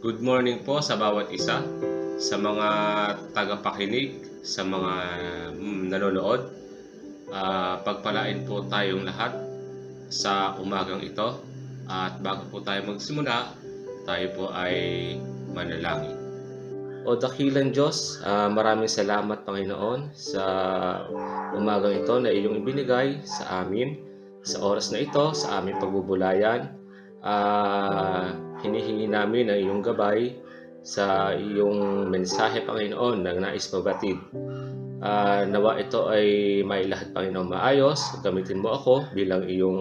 Good morning po sa bawat isa, sa mga tagapakinig, sa mga mm, nanonood. Ah, pagpalain po tayong lahat sa umagang ito. At bago po tayo magsimula, tayo po ay manalangin. O dakilang Diyos, ah, maraming salamat Panginoon sa umagang ito na iyong ibinigay sa amin sa oras na ito, sa aming pagbubulayan. Ah, hinihingi namin ang iyong gabay sa iyong mensahe, Panginoon, na nais mabatid. Ah, nawa ito ay may lahat, Panginoon, maayos. Gamitin mo ako bilang iyong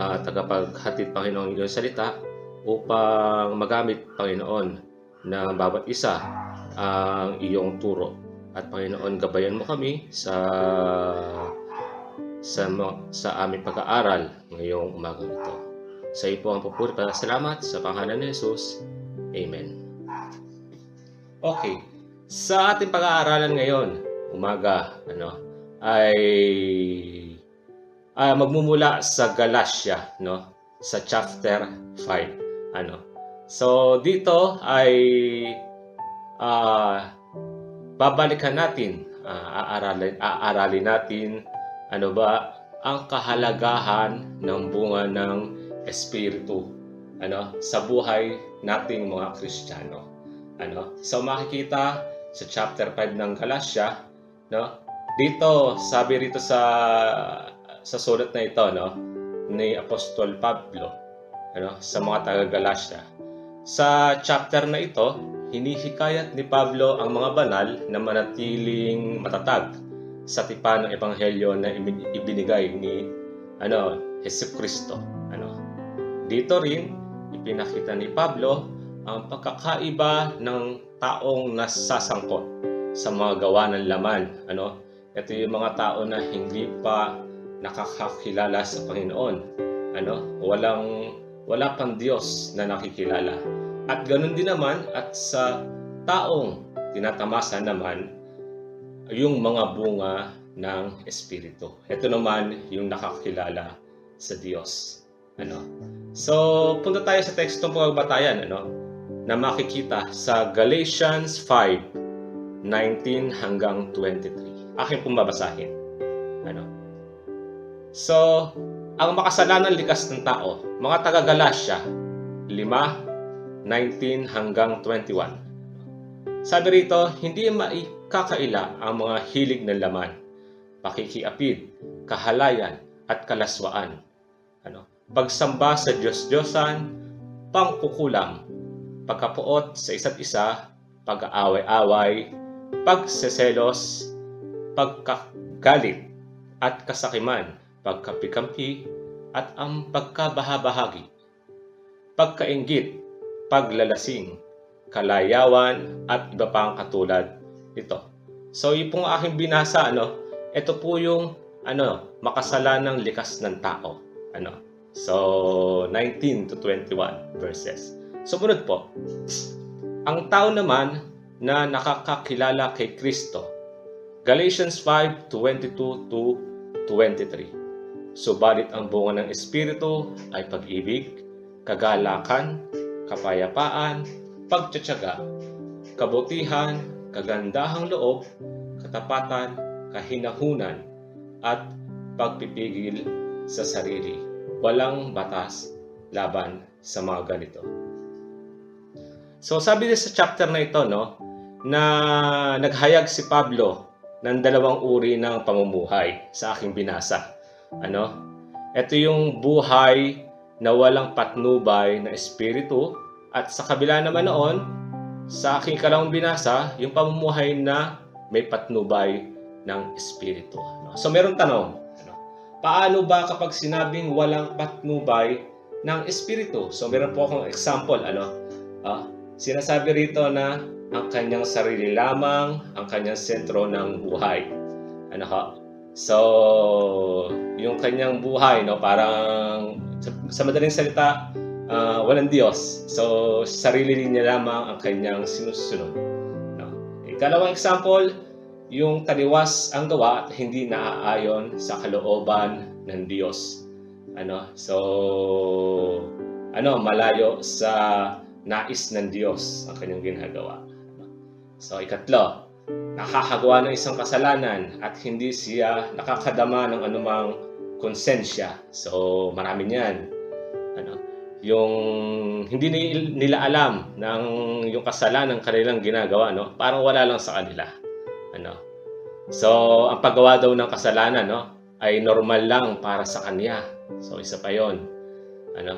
ah, tagapaghatid, Panginoon, iyong salita upang magamit, Panginoon, ng bawat isa ang iyong turo. At Panginoon, gabayan mo kami sa sa sa aming pag-aaral ngayong umagang ito. Sa iyo po ang papuri para salamat sa pangalan ni Jesus. Amen. Okay. Sa ating pag-aaralan ngayon, umaga, ano, ay ah, magmumula sa Galatia, no? Sa chapter 5, ano. So dito ay ah babalikan natin, ah, aaralin, aaralin natin ano ba ang kahalagahan ng bunga ng espiritu ano sa buhay nating mga Kristiyano. Ano? So makikita sa chapter 5 ng Galatia, no? Dito sabi rito sa sa sulat na ito, no, ni Apostol Pablo, ano, sa mga taga Galatia. Sa chapter na ito, hinihikayat ni Pablo ang mga banal na manatiling matatag sa tipan ng ebanghelyo na ibin- ibinigay ni ano, Hesus Kristo. Ano? Dito rin ipinakita ni Pablo ang pagkakaiba ng taong nasasangkot sa mga gawa ng laman. Ano? Ito yung mga tao na hindi pa nakakakilala sa Panginoon. Ano? Walang wala pang Diyos na nakikilala. At ganun din naman at sa taong tinatamasa naman yung mga bunga ng Espiritu. Ito naman yung nakakilala sa Diyos. Ano? So, punta tayo sa tekstong pagbatayan, ano? Na makikita sa Galatians 5, 19 hanggang 23. Akin pong babasahin. Ano? So, ang makasalanan likas ng tao, mga taga Galatia, 5, 19 hanggang 21. Sabi rito, hindi maikakaila ang mga hilig ng laman, pakikiapid, kahalayan, at kalaswaan. Ano? Pagsamba sa Diyos-Diyosan, pangkukulam, pagkapuot sa isa't isa, pag-aaway-away, pagseselos, pagkagalit, at kasakiman, pagkapikampi, at ang pagkabahabahagi, pagkaingit, paglalasing, kalayawan, at iba pang katulad nito. So, yung pong aking binasa, ano, ito po yung ano, makasalanang likas ng tao. Ano? So, 19 to 21 verses. Sumunod po. Ang tao naman na nakakakilala kay Kristo. Galatians 5:22 to 23. Subalit ang bunga ng Espiritu ay pag-ibig, kagalakan, kapayapaan, pagtsatsaga, kabutihan, kagandahang loob, katapatan, kahinahunan, at pagpipigil sa sarili. Walang batas laban sa mga ganito. So sabi din sa chapter na ito, no, na naghayag si Pablo ng dalawang uri ng pamumuhay sa aking binasa. Ano? Ito yung buhay na walang patnubay na espiritu at sa kabila naman noon, sa aking kalawang binasa, yung pamumuhay na may patnubay ng espiritu. Ano? So meron tanong, ano? Paano ba kapag sinabing walang patnubay ng espiritu? So meron po akong example, ano? Ah, sinasabi rito na ang kanyang sarili lamang ang kanyang sentro ng buhay. Ano ho? So, yung kanyang buhay, no, parang sa, madaling salita, ah, walang Diyos. So, sarili niya lamang ang kanyang sinusunod. No? Ikalawang example, yung taliwas ang gawa at hindi naaayon sa kalooban ng Diyos. Ano? So, ano, malayo sa nais ng Diyos ang kanyang ginagawa. So, ikatlo, nakakagawa ng isang kasalanan at hindi siya nakakadama ng anumang konsensya. So, marami niyan. Ano, yung hindi ni- nila alam ng yung kasalanan ng kanilang ginagawa, no? Parang wala lang sa kanila. So, ang paggawa daw ng kasalanan, no, ay normal lang para sa kanya. So, isa pa 'yon. Ano?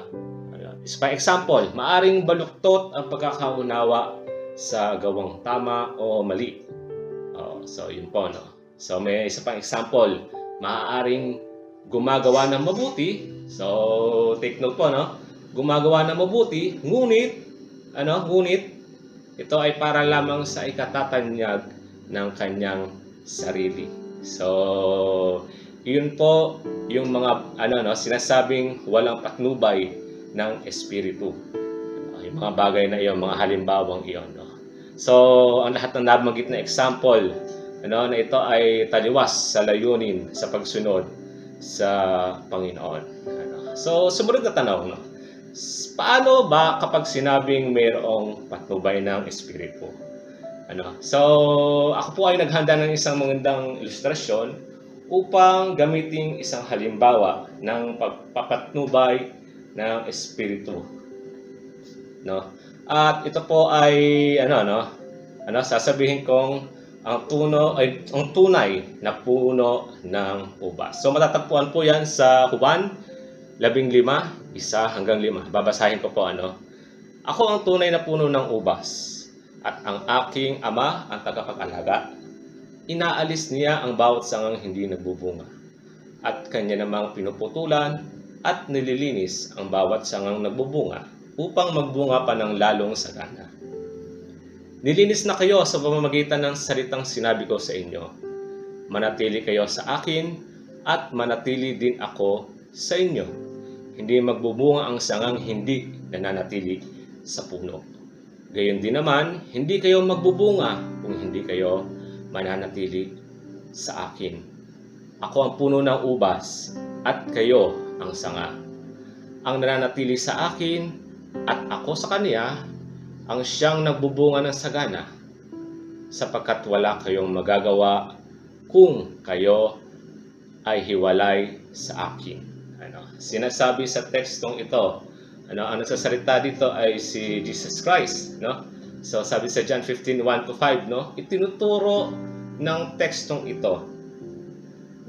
Ano? Isa pa example, maaring baluktot ang pagkakaunawa sa gawang tama o mali. Oh, so, yun po, no? So, may isa pang example, maaaring gumagawa ng mabuti. So, take note po, no? Gumagawa ng mabuti, ngunit, ano, ngunit, ito ay para lamang sa ikatatanyag ng kanyang sarili. So, yun po yung mga ano no, sinasabing walang patnubay ng espiritu. Yung mga bagay na iyon, mga halimbawang iyon, no. So, ang lahat ng nabanggit na example, ano, na ito ay taliwas sa layunin sa pagsunod sa Panginoon. Ano. So, sumunod na tanong, no. Paano ba kapag sinabing mayroong patnubay ng espiritu? Ano? So, ako po ay naghanda ng isang magandang ilustrasyon upang gamitin isang halimbawa ng pagpapatnubay ng espiritu. No? At ito po ay ano no? Ano sasabihin kong ang tuno ay ang tunay na puno ng ubas. So matatagpuan po 'yan sa Juan 15, isa hanggang 5. Babasahin ko po ano. Ako ang tunay na puno ng ubas at ang aking ama ang tagapag-alaga. Inaalis niya ang bawat sangang hindi nagbubunga at kanya namang pinuputulan at nililinis ang bawat sangang nagbubunga upang magbunga pa ng lalong sagana. Nilinis na kayo sa pamamagitan ng salitang sinabi ko sa inyo. Manatili kayo sa akin at manatili din ako sa inyo. Hindi magbubunga ang sangang hindi nananatili sa puno. Gayon din naman, hindi kayo magbubunga kung hindi kayo mananatili sa akin. Ako ang puno ng ubas at kayo ang sanga. Ang nananatili sa akin at ako sa kanya ang siyang nagbubunga ng sagana sapagkat wala kayong magagawa kung kayo ay hiwalay sa akin. Ano, sinasabi sa tekstong ito, ano, ang nagsasalita dito ay si Jesus Christ, no? So sabi sa John 15:1 to 5, no? Itinuturo ng tekstong ito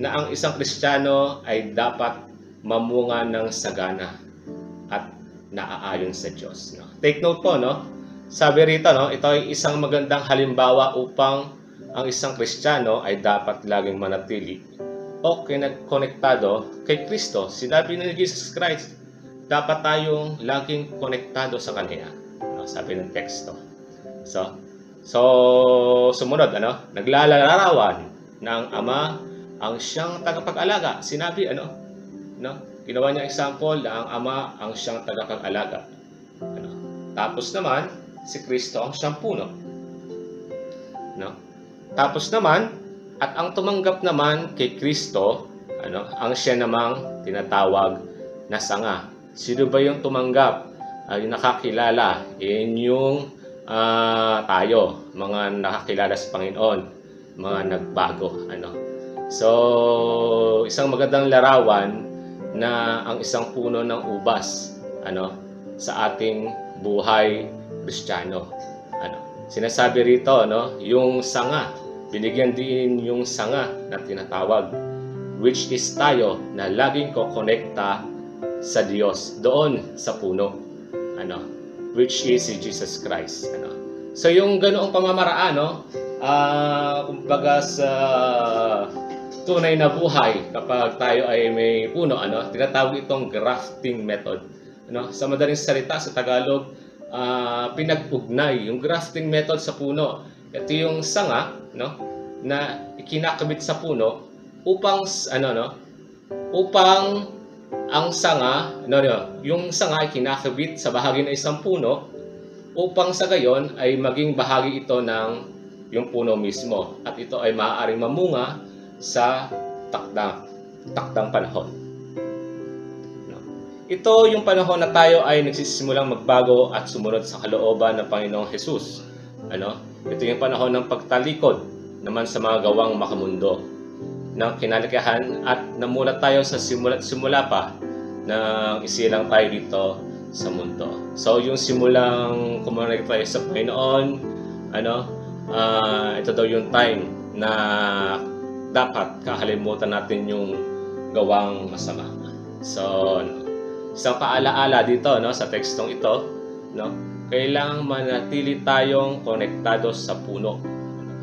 na ang isang Kristiyano ay dapat mamunga ng sagana at naaayon sa Diyos, no? Take note po, no? Sabi rito, no, ito ay isang magandang halimbawa upang ang isang Kristiyano ay dapat laging manatili o konektado kay Kristo. Sinabi ni Jesus Christ, dapat tayong laging konektado sa Kanya. No, sabi ng teksto. So, so sumunod, ano, naglalarawan ng Ama ang siyang tagapag-alaga. Sinabi, ano, no, ginawa niya example na ang Ama ang siyang tagapag-alaga. Ano, tapos naman, si Kristo ang siyang puno. No? Tapos naman, at ang tumanggap naman kay Kristo, ano, ang siya namang tinatawag na sanga. Sino ba yung tumanggap? Uh, yung nakakilala, yun yung uh, tayo, mga nakakilala sa Panginoon, mga nagbago. Ano. So, isang magandang larawan na ang isang puno ng ubas ano, sa ating buhay Kristiyano. Ano, sinasabi rito, no, yung sanga, binigyan din yung sanga na tinatawag, which is tayo na laging kokonekta sa Diyos doon sa puno. Ano, which is si Jesus Christ. Ano. So yung ganoong pamamaraan, no, uh, kumbaga sa tunay na buhay kapag tayo ay may puno, ano, tinatawag itong grafting method. Ano, sa madaling salita sa Tagalog, uh, pinag-ugnay yung grafting method sa puno. Ito yung sanga, no, na ikinakabit sa puno upang ano no, upang ang sanga, no, no, yung sanga ay kinakabit sa bahagi ng isang puno upang sa gayon ay maging bahagi ito ng yung puno mismo at ito ay maaaring mamunga sa takdang takdang panahon. Ito yung panahon na tayo ay nagsisimulang magbago at sumunod sa kalooban ng Panginoong Jesus. Ano? Ito yung panahon ng pagtalikod naman sa mga gawang makamundo ng kinalikahan at namulat tayo sa simula, simula pa ng isilang tayo dito sa mundo. So yung simulang kumonect tayo sa Panginoon, ano, uh, ito daw yung time na dapat kakalimutan natin yung gawang masama. So, isang paalaala dito no sa tekstong ito, no, kailangang manatili tayong konektado sa puno,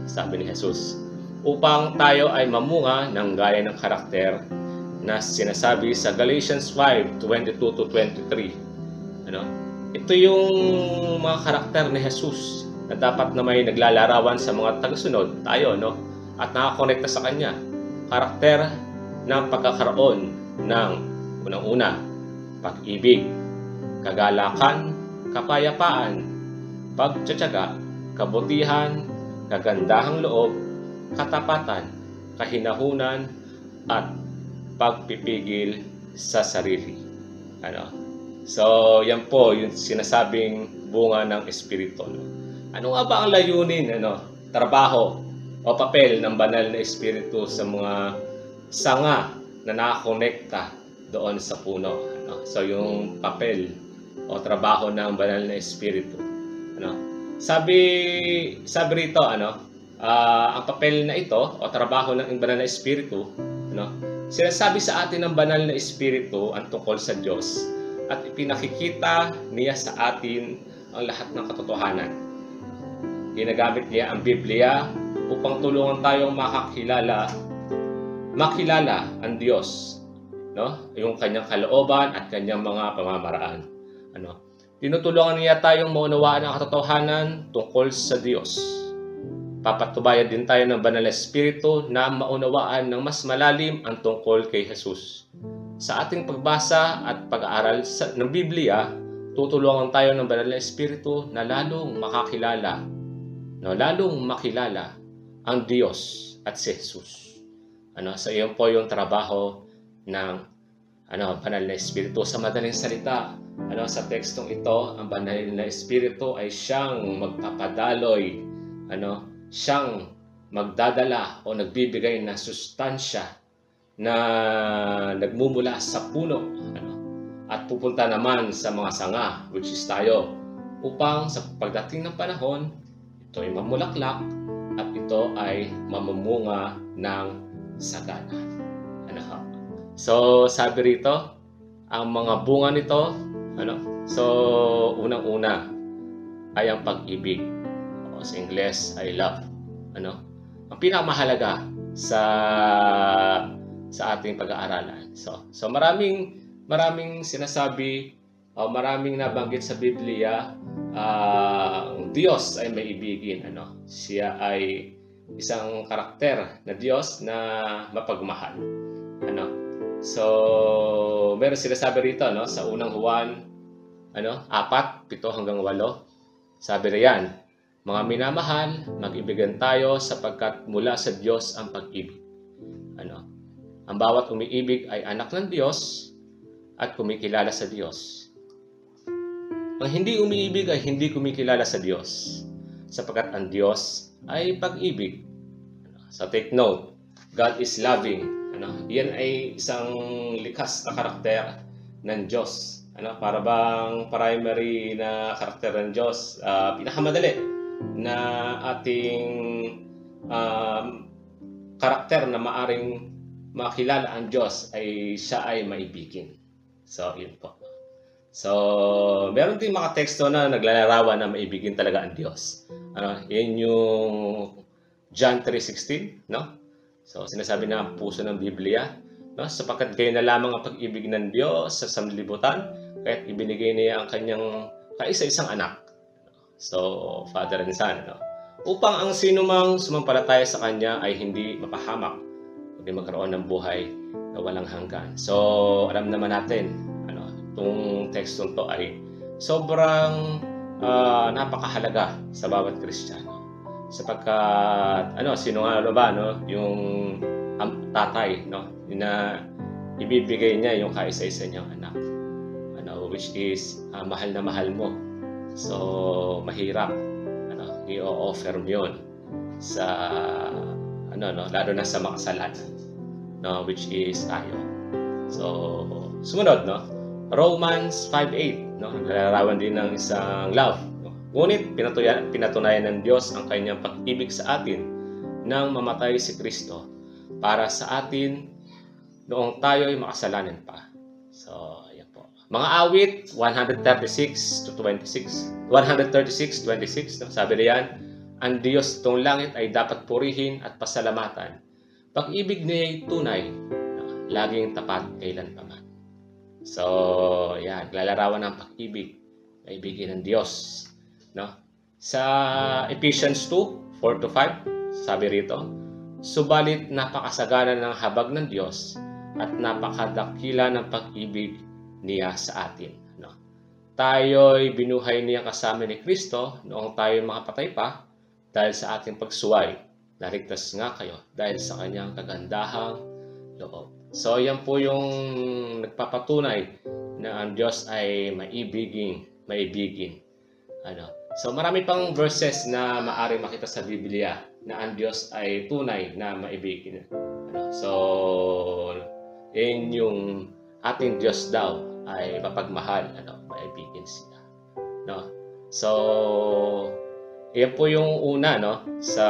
sabi ni Jesus, upang tayo ay mamunga ng gaya ng karakter na sinasabi sa Galatians 5:22 to 23. Ano? Ito yung mga karakter ni Jesus na dapat na may naglalarawan sa mga tagasunod, tayo, no? At nakakonekta sa Kanya. Karakter ng pagkakaroon ng unang-una, pag-ibig, kagalakan, kapayapaan, pagtsatsaga, kabutihan, kagandahang loob, katapatan, kahinahunan, at pagpipigil sa sarili. Ano? So, yan po yung sinasabing bunga ng Espiritu. No? Ano nga ba ang layunin, ano, trabaho o papel ng banal na Espiritu sa mga sanga na nakakonekta doon sa puno? Ano? So, yung papel o trabaho ng banal na Espiritu. Ano? Sabi, sabi rito, ano, uh, ang papel na ito o trabaho ng banal na Espiritu, ano, sinasabi sa atin ng banal na Espiritu ang tungkol sa Diyos at ipinakikita niya sa atin ang lahat ng katotohanan. Ginagamit niya ang Biblia upang tulungan tayong makakilala makilala ang Diyos, no? Yung kanyang kalooban at kanyang mga pamamaraan. Ano? Tinutulungan niya tayong maunawaan ang katotohanan tungkol sa Diyos. Papatubayan din tayo ng banal na espiritu na maunawaan ng mas malalim ang tungkol kay Jesus. Sa ating pagbasa at pag-aaral sa, ng Biblia, tutulungan tayo ng banal na espiritu na lalong makakilala, no, lalong makilala ang Diyos at si Jesus. Ano, sa iyon po yung trabaho ng ano, banal na espiritu sa madaling salita. Ano, sa tekstong ito, ang banal na espiritu ay siyang magpapadaloy, ano, siyang magdadala o nagbibigay ng sustansya na nagmumula sa puno ano, at pupunta naman sa mga sanga, which is tayo, upang sa pagdating ng panahon, ito ay mamulaklak at ito ay mamumunga ng sagana. Ano ha? So, sabi rito, ang mga bunga nito, ano? So, unang-una ay ang pag-ibig. O sa Ingles ay love. Ano? Ang pinakamahalaga sa sa ating pag-aaralan. So, so maraming maraming sinasabi o uh, maraming nabanggit sa Biblia uh, ang Diyos ay may ibigin ano. Siya ay isang karakter na Diyos na mapagmahal. Ano? So, meron sinasabi rito no sa unang Juan ano, apat, pito hanggang walo. Sabi riyan, mga minamahal, mag-ibigan tayo sapagkat mula sa Diyos ang pag-ibig. Ano? Ang bawat umiibig ay anak ng Diyos at kumikilala sa Diyos. Ang hindi umiibig ay hindi kumikilala sa Diyos sapagkat ang Diyos ay pag-ibig. So take note, God is loving. Ano, yan ay isang likas na karakter ng Diyos. Ano, para bang primary na karakter ng Diyos, uh, pinakamadali na ating um, karakter na maaring makilala ang Diyos ay siya ay maibigin. So, yun po. So, meron din mga teksto na naglalarawan na maibigin talaga ang Diyos. Ano, yan yung John 3.16, no? So, sinasabi na ang puso ng Biblia, no? Sapagkat kayo na lamang ang pag-ibig ng Diyos sa sanlibutan, kahit ibinigay niya ang kanyang kaisa-isang anak. So, Father and Son, no? Upang ang sinumang sumampalataya sa Kanya ay hindi mapahamak, kundi magkaroon ng buhay na walang hanggan. So, alam naman natin, ano, itong tekstong to ay sobrang uh, napakahalaga sa bawat Kristiyano. Sapagkat, ano, sino nga ano ba, no, yung um, tatay, no, na ibibigay niya yung kaisa-isa niyang anak. which is ah, mahal na mahal mo. So, mahirap. Ano, i-offer mo yun sa, ano, no, lalo na sa makasalanan, no, which is tayo. So, sumunod, no, Romans 5.8, no, nalarawan din ng isang love. No? Ngunit, pinatuya, pinatunayan ng Diyos ang kanyang pag-ibig sa atin nang mamatay si Kristo para sa atin noong tayo ay makasalanan pa. So. Mga awit, 136 to 26. 136, 26. No? Sabi niyan, ang Diyos tong langit ay dapat purihin at pasalamatan. Pag-ibig niya ay tunay, laging tapat kailan pa man. So, yan, lalarawan ng pag-ibig, kaibigan ng Diyos. No? Sa Ephesians 2, 4 to 5, sabi rito, Subalit napakasagana ng habag ng Diyos at napakadakila ng pag-ibig niya sa atin. No? Tayo'y binuhay niya kasama ni Kristo noong tayo mga patay pa dahil sa ating pagsuway. Naligtas nga kayo dahil sa kanyang kagandahang loob. So, yan po yung nagpapatunay na ang Diyos ay maibiging, maibigin. Ano? So, marami pang verses na maari makita sa Biblia na ang Diyos ay tunay na maibigin. Ano? So, yun yung ating Diyos daw ay mapagmahal, ano, maibigin siya. No? So, yan po yung una, no, sa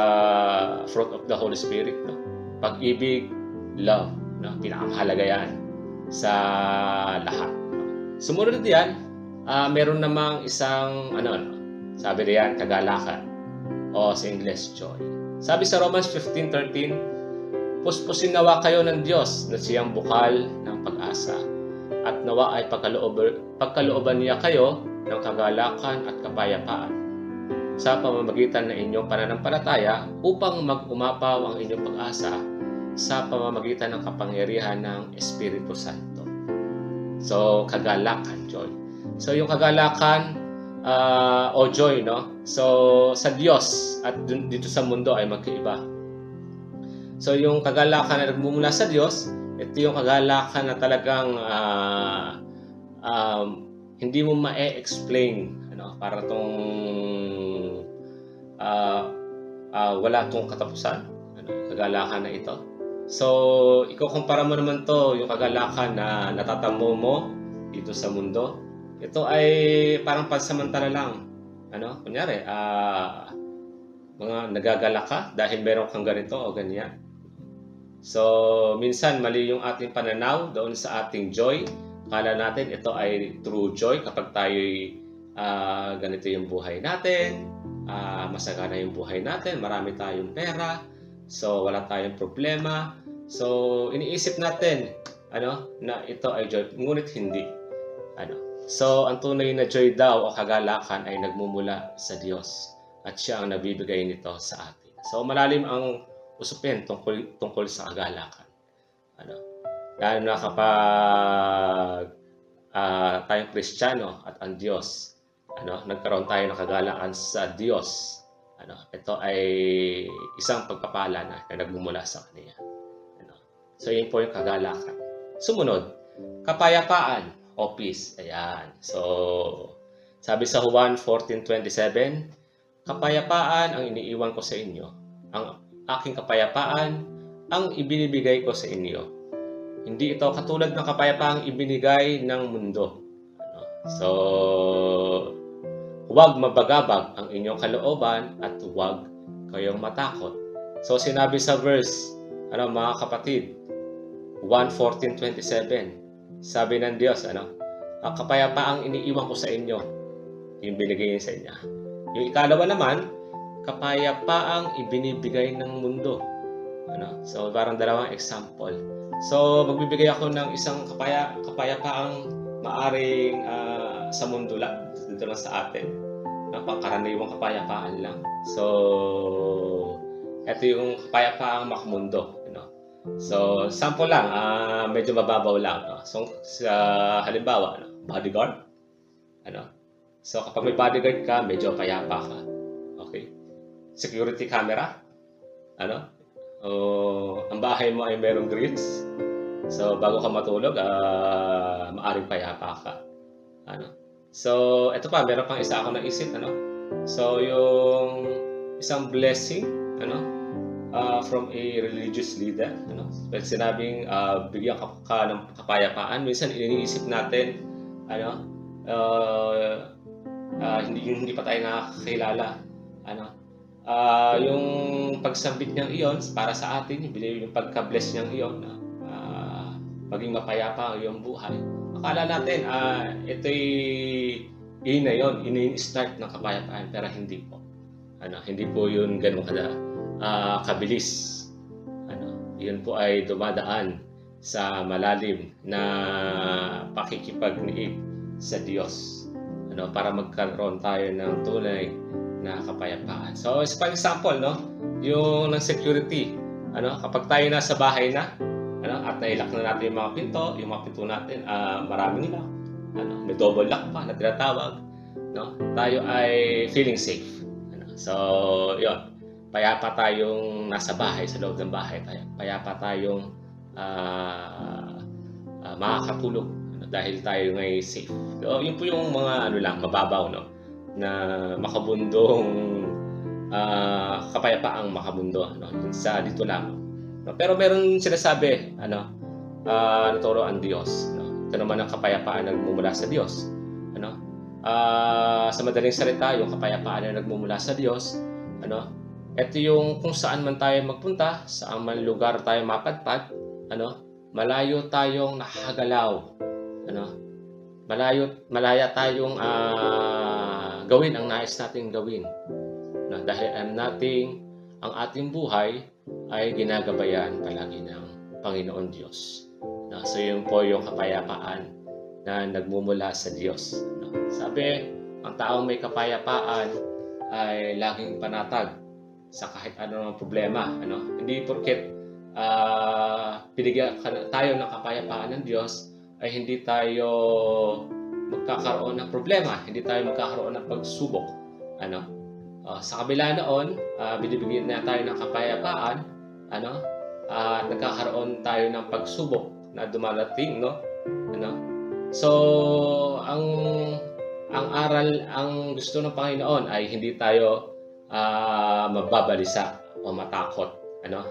fruit of the Holy Spirit, no. Pag-ibig, love, no, pinakamahalaga yan sa lahat. No? Sumunod yan, ah, meron namang isang, ano, ano, sabi riyan, kagalakan, o sa English, joy. Sabi sa Romans 15.13, Puspusin nawa kayo ng Diyos na siyang bukal ng pag-asa at nawa ay pagkalooban, pagkalooban niya kayo ng kagalakan at kapayapaan sa pamamagitan ng inyong pananampalataya upang mag-umapaw ang inyong pag-asa sa pamamagitan ng kapangyarihan ng Espiritu Santo. So, kagalakan, joy. So, yung kagalakan uh, o joy, no? So, sa Diyos at dito sa mundo ay magkaiba. So, yung kagalakan na nagmumula sa Diyos, ito yung kagalakan na talagang uh, um, hindi mo ma-explain ano para tong uh, uh, wala tong katapusan ano kagalakan na ito. So ikukumpara mo naman to yung kagalakan na natatamo mo dito sa mundo. Ito ay parang pansamantala lang ano kunyari uh, mga nagagala ka dahil meron kang ganito o ganyan So, minsan mali yung ating pananaw doon sa ating joy. Kala natin ito ay true joy kapag tayo uh, ganito yung buhay natin, uh, masagana yung buhay natin, marami tayong pera, so wala tayong problema. So, iniisip natin ano, na ito ay joy, ngunit hindi. Ano? So, ang tunay na joy daw o kagalakan ay nagmumula sa Diyos at siya ang nabibigay nito sa atin. So, malalim ang usapin tungkol, tungkol sa kagalakan. Ano? Lalo na kapag uh, tayong Kristiyano at ang Diyos, ano, nagkaroon tayo ng kagalakan sa Diyos. Ano, ito ay isang pagpapala na, na nagmumula sa Kanya. Ano? So, yun po yung kagalakan. Sumunod, kapayapaan o peace. Ayan. So, sabi sa Juan 14.27, Kapayapaan ang iniiwan ko sa inyo. Aking kapayapaan ang ibinibigay ko sa inyo. Hindi ito katulad ng kapayapaang ibinigay ng mundo. So, huwag mabagabag ang inyong kalooban at huwag kayong matakot. So, sinabi sa verse, ano mga kapatid, 1.14.27, sabi ng Diyos, ano, ang kapayapaang iniiwan ko sa inyo, yung binigay niya sa inyo. Yung ikalawa naman, kapayapaang ibinibigay ng mundo. Ano? So, parang dalawang example. So, magbibigay ako ng isang kapaya, kapayapaang maaring uh, sa mundo lang, dito lang sa atin. No? Pangkaraniwang kapayapaan lang. So, ito yung kapayapaang makmundo. Know? So, sample lang, uh, medyo mababaw lang. No? So, sa halimbawa, ano? bodyguard. Ano? So, kapag may bodyguard ka, medyo payapa ka. Security camera. Ano? O ang bahay mo ay merong grills. So bago ka matulog, uh, maaring payapa ka. Ano? So, ito pa, meron pang isa ako naisip, ano? So, yung isang blessing, ano? uh, from a religious leader, ano? Pag sinabing uh, bigyan ka, ka ng kapayapaan, minsan iniisip natin, ano? Uh, uh, hindi hindi pa tayo nakakilala, ano? Uh, yung pagsambit niyang iyon para sa atin, yung, pagka-bless niyang iyon, uh, maging mapayapa ang iyong buhay. Akala natin, uh, ito'y yun na yun, yun start ng kapayapaan, pero hindi po. Ano, hindi po yun ganun kada uh, kabilis. Ano, yun po ay dumadaan sa malalim na pakikipagniip sa Diyos. Ano, para magkaroon tayo ng tunay na kapayapaan. So, as for example, no, yung ng security, ano, kapag tayo nasa bahay na, ano, at nailak na natin yung mga pinto, yung mga pinto natin, uh, maraming lock, ano, may double lock pa na tinatawag, no, tayo ay feeling safe. Ano, so, yon payapa tayong nasa bahay, sa loob ng bahay tayo. Payapa tayong uh, uh, makakatulog ano, dahil tayo ngay safe. So, yun po yung mga ano lang, mababaw, no? Na makabundong uh, kapayapaang makabundo no? sa dito lang. No? Pero meron sinasabi, ano, uh, naturo ang Diyos. No? Ito naman ang kapayapaan na nagmumula sa Diyos. Ano? Uh, sa madaling salita, yung kapayapaan na nagmumula sa Diyos, ano, ito yung kung saan man tayo magpunta, saan man lugar tayo mapadpad, ano, malayo tayong nakagalaw, ano, malayo, malaya tayong uh, gawin ang nais nating gawin. No, dahil alam nating ang ating buhay ay ginagabayan palagi ng Panginoon Diyos. No, so yun po yung kapayapaan na nagmumula sa Diyos. No, sabi, ang taong may kapayapaan ay laging panatag sa kahit ano ng problema. Ano? Hindi porket uh, binigyan tayo ng kapayapaan ng Diyos ay hindi tayo magkakaroon ng problema, hindi tayo magkakaroon ng pagsubok. Ano? Uh, sa kabila noon, uh, binibigyan na tayo ng kapayapaan, ano? Uh, nagkakaroon tayo ng pagsubok na dumarating, no? Ano? So, ang ang aral, ang gusto ng Panginoon ay hindi tayo uh, mababalisa o matakot. Ano?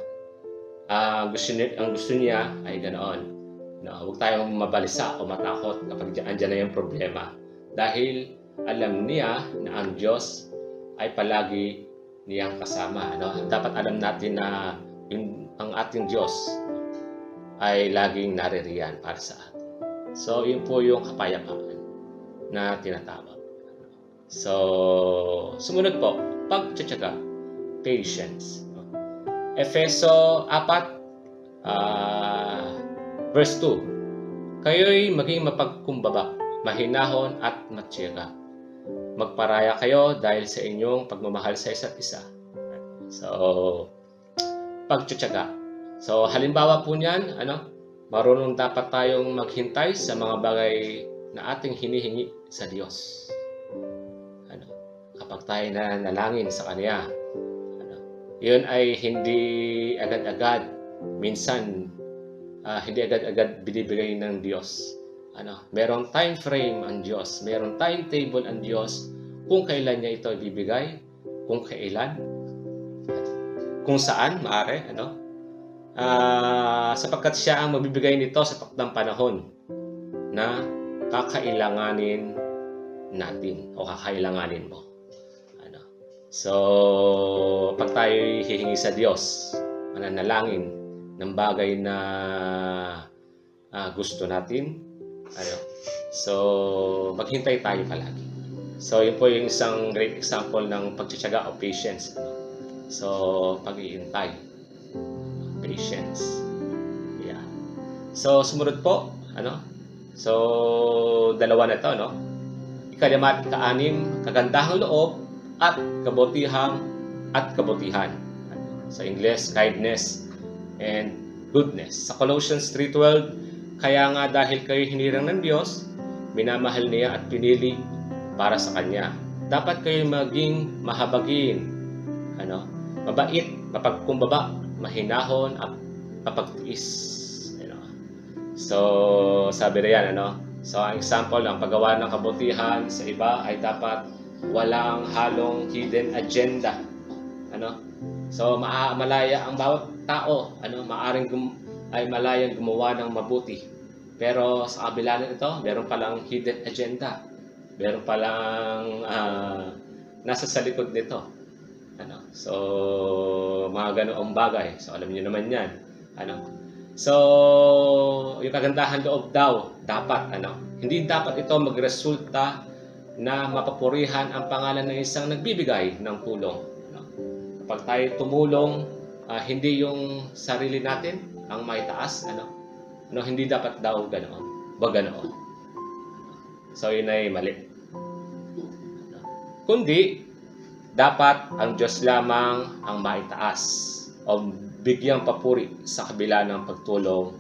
Uh, gusto ang gusto niya ay ganoon. No, huwag tayong mabalisa o matakot kapag andyan na yung problema. Dahil alam niya na ang Diyos ay palagi niyang kasama. No? Dapat alam natin na yung, ang ating Diyos ay laging naririyan para sa atin. So, yun po yung kapayapaan na tinatawag. So, sumunod po, pagtsatsaga, patience. Efeso 4, uh, verse 2. Kayo'y maging mapagkumbaba, mahinahon at matyaga. Magparaya kayo dahil sa inyong pagmamahal sa isa't isa. So, pagtsatsaga. So, halimbawa po niyan, ano, marunong dapat tayong maghintay sa mga bagay na ating hinihingi sa Diyos kapag tayo na nalangin sa Kanya. Ano, yun ay hindi agad-agad, minsan uh, hindi agad-agad binibigay ng Diyos. Ano, merong time frame ang Diyos, merong timetable ang Diyos kung kailan niya ito ibibigay, kung kailan, kung saan, maare, ano, uh, sapagkat siya ang magbibigay nito sa takdang panahon na kakailanganin natin o kakailanganin mo. So, pag tayo hihingi sa Diyos, mananalangin ng bagay na uh, gusto natin, ano, so, maghintay tayo palagi. So, yun po yung isang great example ng pagtsatsaga o patience. Ano? So, paghihintay. Patience. Yeah. So, sumunod po, ano? So, dalawa na to, no? Ikalima at kaanim, kagandahang loob, at kabutihang at kabutihan. Sa English, kindness and goodness. Sa Colossians 3.12, kaya nga dahil kayo hinirang ng Diyos, minamahal niya at pinili para sa Kanya. Dapat kayo maging mahabagin, ano, mabait, mapagkumbaba, mahinahon, at mapagtiis. Know. So, sabi na yan, ano, So, ang example, ang paggawa ng kabutihan sa iba ay dapat walang halong hidden agenda. Ano? So, maa- malaya ang bawat tao, ano, maaring gum- ay malayang gumawa ng mabuti. Pero sa kabila nito, meron palang hidden agenda. Meron palang ah, nasa sa likod nito. Ano? So, mga ganoong bagay. So, alam niyo naman 'yan. Ano? So, yung kagandahan loob daw, dapat, ano, hindi dapat ito magresulta na mapapurihan ang pangalan ng isang nagbibigay ng tulong. Ano? Kapag tayo tumulong, ah, hindi yung sarili natin ang maitaas, ano, ano, hindi dapat daw ganoon. Wag ganoon. So, yun ay mali. Kundi, dapat ang Diyos lamang ang maitaas o bigyang papuri sa kabila ng pagtulong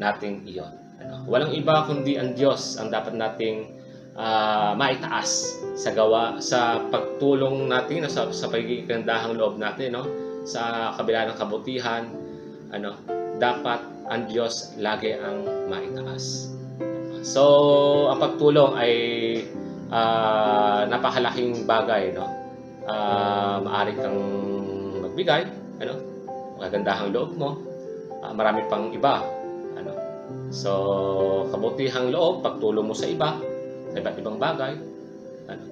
nating iyon. Ano? Walang iba kundi ang Diyos ang dapat nating ah, maitaas sa gawa sa pagtulong natin no, sa sa pagigandahang loob natin no sa kabila ng kabutihan ano dapat ang Diyos lagi ang maitaas. So ang pagtulong ay ah, napakalaking bagay no. Ah, maaari kang magbigay ano magandahang loob mo, ah, marami pang iba. Ano? So, kabutihang loob, pagtulong mo sa iba, sa iba't ibang bagay. Ano?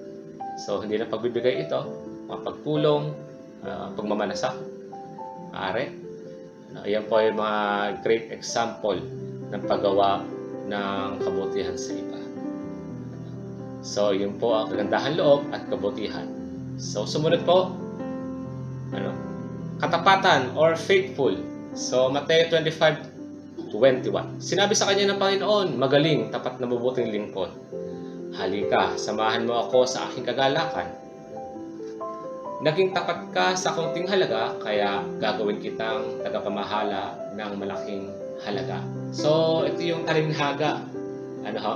So, hindi na pagbibigay ito, mga pagtulong, uh, pagmamanasa, maaari. Ano, yan po ay mga great example ng paggawa ng kabutihan sa iba. So, yun po ang kagandahan loob at kabutihan. So, sumunod po, ano, katapatan or faithful. So, Mateo 25:21. Sinabi sa kanya ng Panginoon, magaling, tapat na mabuting lingkod. Halika, samahan mo ako sa aking kagalakan. Naging tapat ka sa kaunting halaga, kaya gagawin kitang tagapamahala ng malaking halaga. So, ito yung talinhaga. Ano ho?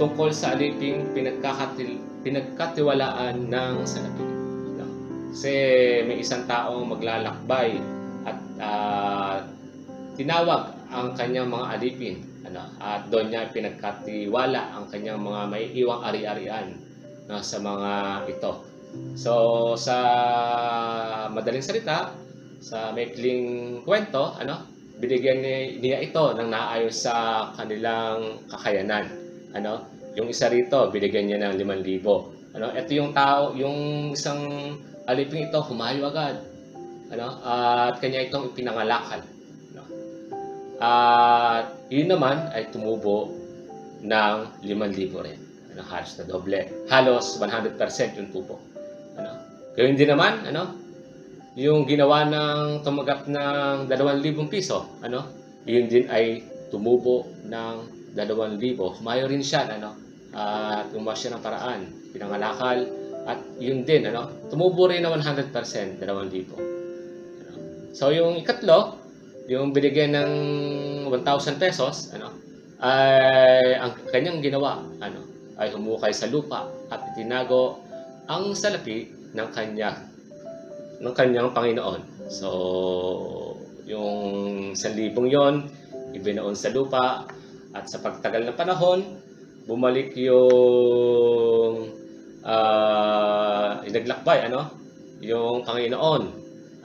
Tungkol sa aliping pinagkakatil, pinagkatiwalaan ng salapi. No? Kasi may isang taong maglalakbay at ah, tinawag ang kanyang mga alipin. Ano, at doon niya pinagkatiwala ang kanyang mga may iwang ari-arian no, sa mga ito. So, sa madaling salita, sa maikling kwento, ano, binigyan ni- niya ito ng naayon sa kanilang kakayanan. Ano, yung isa rito, binigyan niya ng 5,000. Ano, ito yung tao, yung isang aliping ito, humayo agad. Ano, at kanya itong ipinangalakal. Ano. At yun naman ay tumubo ng 5,000 rin. Ano, halos na doble. Halos 100% yung tubo. Gawin din naman, ano, yung ginawa ng tumagat ng 2,000 piso, ano, yun din ay tumubo ng 2,000. Humayo rin siya, ano, at gumawa siya ng paraan, pinangalakal, at yun din, ano, tumubo rin na 100%, 2,000. Ano. So, yung ikatlo, yung binigyan ng 1,000 pesos, ano, ay ang kanyang ginawa, ano, ay humukay sa lupa at itinago ang salapi ng kanya ng kanyang Panginoon. So, yung 1,000 yon ibinaon sa lupa at sa pagtagal ng panahon, bumalik yung ah inaglakbay, ano? Yung Panginoon,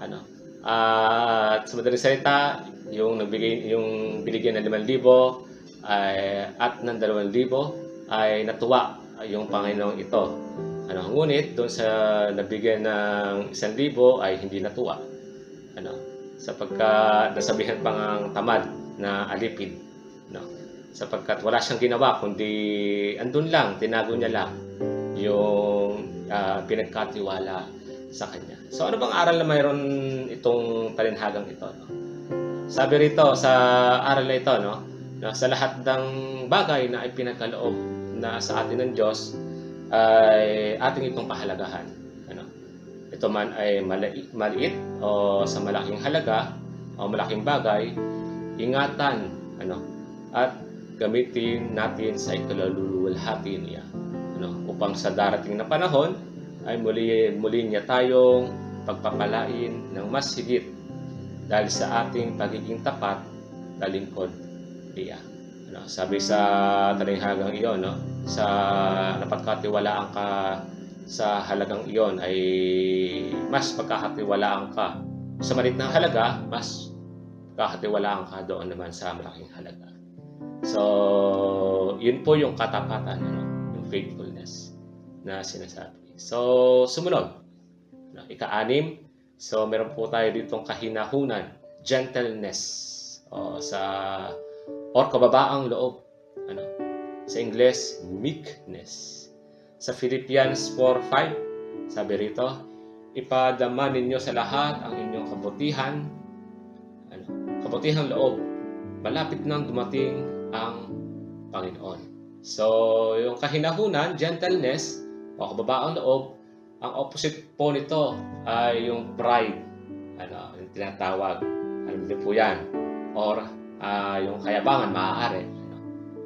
ano? At sa madaling salita, yung nagbigay yung binigyan ng 5,000 ay at ng 2,000 ay natuwa yung Panginoon ito. Ano, ngunit doon sa nabigyan ng 1,000 ay hindi natuwa. Ano? Sapagkat nasabihan pang ang tamad na alipin, no? Sapagkat wala siyang ginawa kundi andun lang, tinago niya lang yung ah, pinagkatiwala sa kanya. So ano bang aral na mayroon itong talinhagang ito? No? Sabi rito sa aral na ito, no, na sa lahat ng bagay na ipinagkaloob na sa atin ng Diyos ay ating itong pahalagahan. Ano? Ito man ay maliit, maliit o sa malaking halaga o malaking bagay, ingatan ano at gamitin natin sa ikalululhati niya ano upang sa darating na panahon ay muli muli niya tayong pagpapalain ng mas higit dahil sa ating pagiging tapat na lingkod niya. Ano, sabi sa talinghagang iyon, no? Sa napagkatiwalaan ka sa halagang iyon ay mas pagkakatiwalaan ka. Sa maliit na halaga, mas pagkakatiwalaan ka doon naman sa malaking halaga. So, yun po yung katapatan, ano? yung faithfulness na sinasabi. So, sumunod. No, ika-anim, so meron po tayo ditong kahinahunan, gentleness, o sa or kababaang loob. Ano? Sa Ingles, meekness. Sa Philippians 4.5, sabi rito, ipadama ninyo sa lahat ang inyong kabutihan, ano, kabutihang loob. Malapit nang dumating ang Panginoon. So, yung kahinahunan, gentleness, o kababaang loob, ang opposite po nito ay yung pride. Ano, yung tinatawag. Alam niyo po yan. Or uh, yung kayabangan, maaari.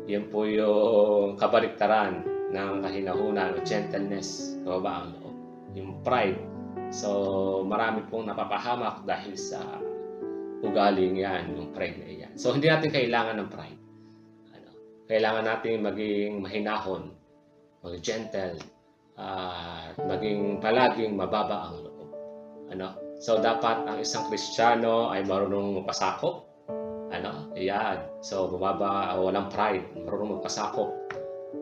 Yun po yung kabaliktaran ng kahinahunan o gentleness, kababaang loob. Yung pride. So, marami pong napapahamak dahil sa ugaling yan, yung pride na yan. So, hindi natin kailangan ng pride. Ano, kailangan natin maging mahinahon, maging gentle, at maging palaging mababa ang loob. Ano? So dapat ang isang Kristiyano ay marunong mapasakop. Ano? Iyan. So bumaba, walang pride, marunong mapasakop.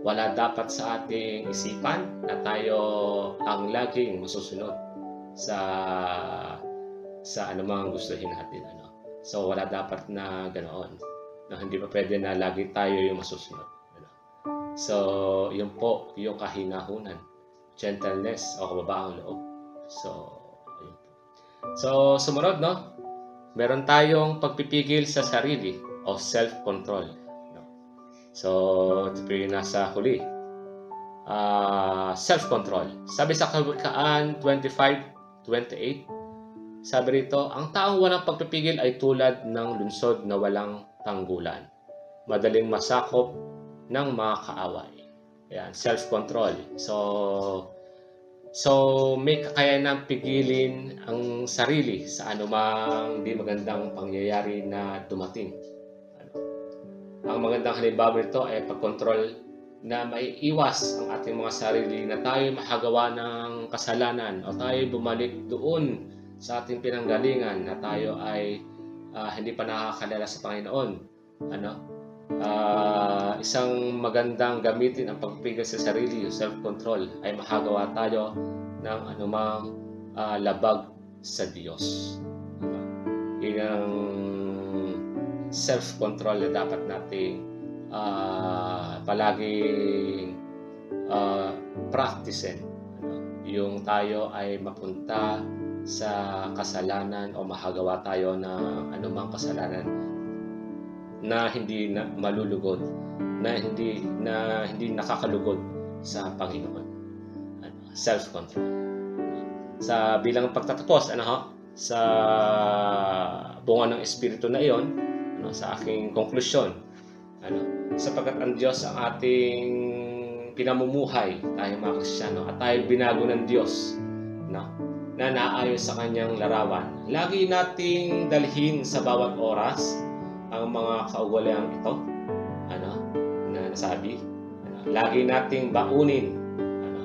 Wala dapat sa ating isipan na tayo ang laging masusunod sa sa anumang gustuhin natin. Ano? So wala dapat na ganoon. Na hindi pa pwede na lagi tayo yung masusunod. Ano? So, yun po, yung kahinahunan gentleness o kababaang loob. So. So, sumunod, no? Meron tayong pagpipigil sa sarili o self-control. So, ito yung nasa huli. Uh, self-control. Sabi sa Kawikaan 25-28, sabi rito, ang taong walang pagpipigil ay tulad ng lunsod na walang tanggulan. Madaling masakop ng mga kaaway. Ayan, self-control. So, so may kakayanang pigilin ang sarili sa anumang di magandang pangyayari na dumating. Ano? Ang magandang halimbawa nito ay pagkontrol na maiiwas ang ating mga sarili na tayo mahagawa ng kasalanan o tayo bumalik doon sa ating pinanggalingan na tayo ay uh, hindi pa nakakalala sa Panginoon. Ano? Uh, isang magandang gamitin ang pagpigil sa sarili, self-control, ay mahagawa tayo ng anumang uh, labag sa Diyos. Diba? Yun ang self-control na dapat nating uh, palaging uh, practicein. Ano? Yung tayo ay mapunta sa kasalanan o mahagawa tayo ng anumang kasalanan na hindi na malulugod, na hindi na hindi nakakalugod sa Panginoon. Ano, self-control. Sa bilang pagtatapos, ano ho, sa bunga ng espiritu na iyon, ano, sa aking konklusyon, ano, sapagkat ang Diyos ang ating pinamumuhay, tayo mga Kristiyano, at tayo binago ng Diyos, no, na naayon sa kanyang larawan. Lagi nating dalhin sa bawat oras ang mga kaugaliang ito ano, na nasabi. Ano, lagi nating baunin ano,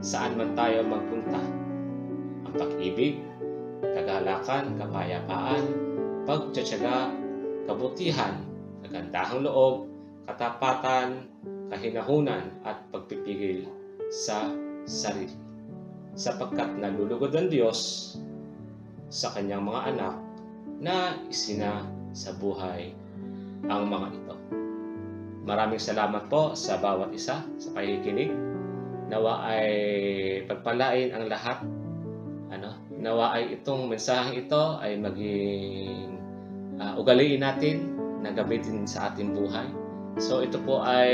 saan man tayo magpunta. Ang pag-ibig, kagalakan, kapayapaan, pagtsatsaga, kabutihan, kagandahang loob, katapatan, kahinahunan at pagpipigil sa sarili. Sapagkat nalulugod ang Diyos sa kanyang mga anak na isina sa buhay ang mga ito. Maraming salamat po sa bawat isa sa pakikinig. Nawa ay pagpalain ang lahat. Ano? Nawa ay itong mensaheng ito ay maging uh, ugaliin natin na gamitin sa ating buhay. So ito po ay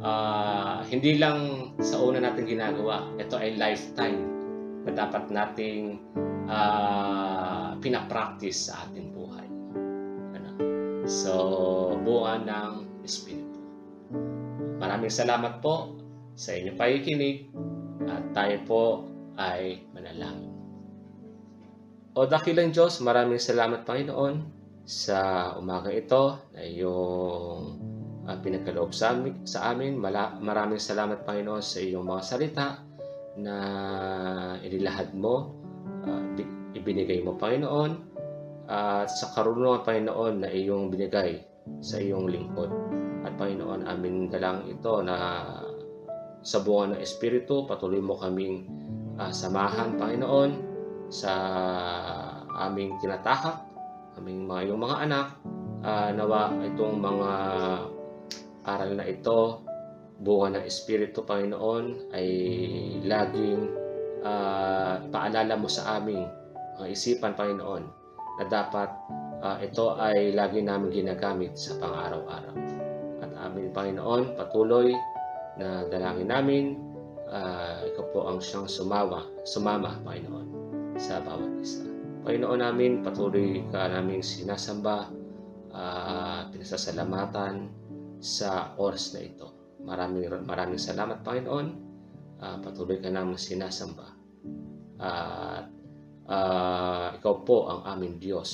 uh, hindi lang sa una natin ginagawa. Ito ay lifetime na dapat nating uh, pinapractice sa ating? So, bunga ng Espiritu. Maraming salamat po sa inyong pakikinig at tayo po ay manalangin. O dakilang Diyos, maraming salamat Panginoon sa umaga ito na iyong uh, pinagkaloob sa amin. Sa amin. Mala, maraming salamat Panginoon sa iyong mga salita na inilahad mo, uh, ibinigay mo Panginoon at sa karunungan Panginoon na iyong binigay sa iyong lingkod. At Panginoon, amin dalang ito na sa bunga ng Espiritu, patuloy mo kaming uh, samahan, Panginoon, sa aming tinatahak, aming mga iyong mga anak, uh, nawa itong mga aral na ito, bunga ng Espiritu, Panginoon, ay laging uh, paalala mo sa aming mga isipan, Panginoon, na dapat uh, ito ay lagi namin ginagamit sa pang-araw-araw. At amin, Panginoon, patuloy na dalangin namin, uh, ikaw po ang siyang sumawa, sumama, Panginoon, sa bawat isa. Panginoon namin, patuloy ka namin sinasamba uh, pinasasalamatan sa oras na ito. Maraming maraming salamat, Panginoon. Uh, patuloy ka namin sinasamba. At uh, ikaw po ang aming Diyos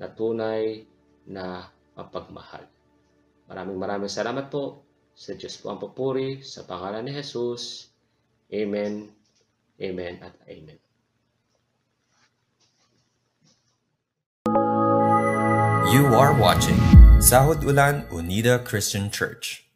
na tunay na mapagmahal. Maraming maraming salamat po sa Diyos po ang papuri sa pangalan ni Jesus. Amen, Amen at Amen. You are watching Sahod Ulan Unida Christian Church.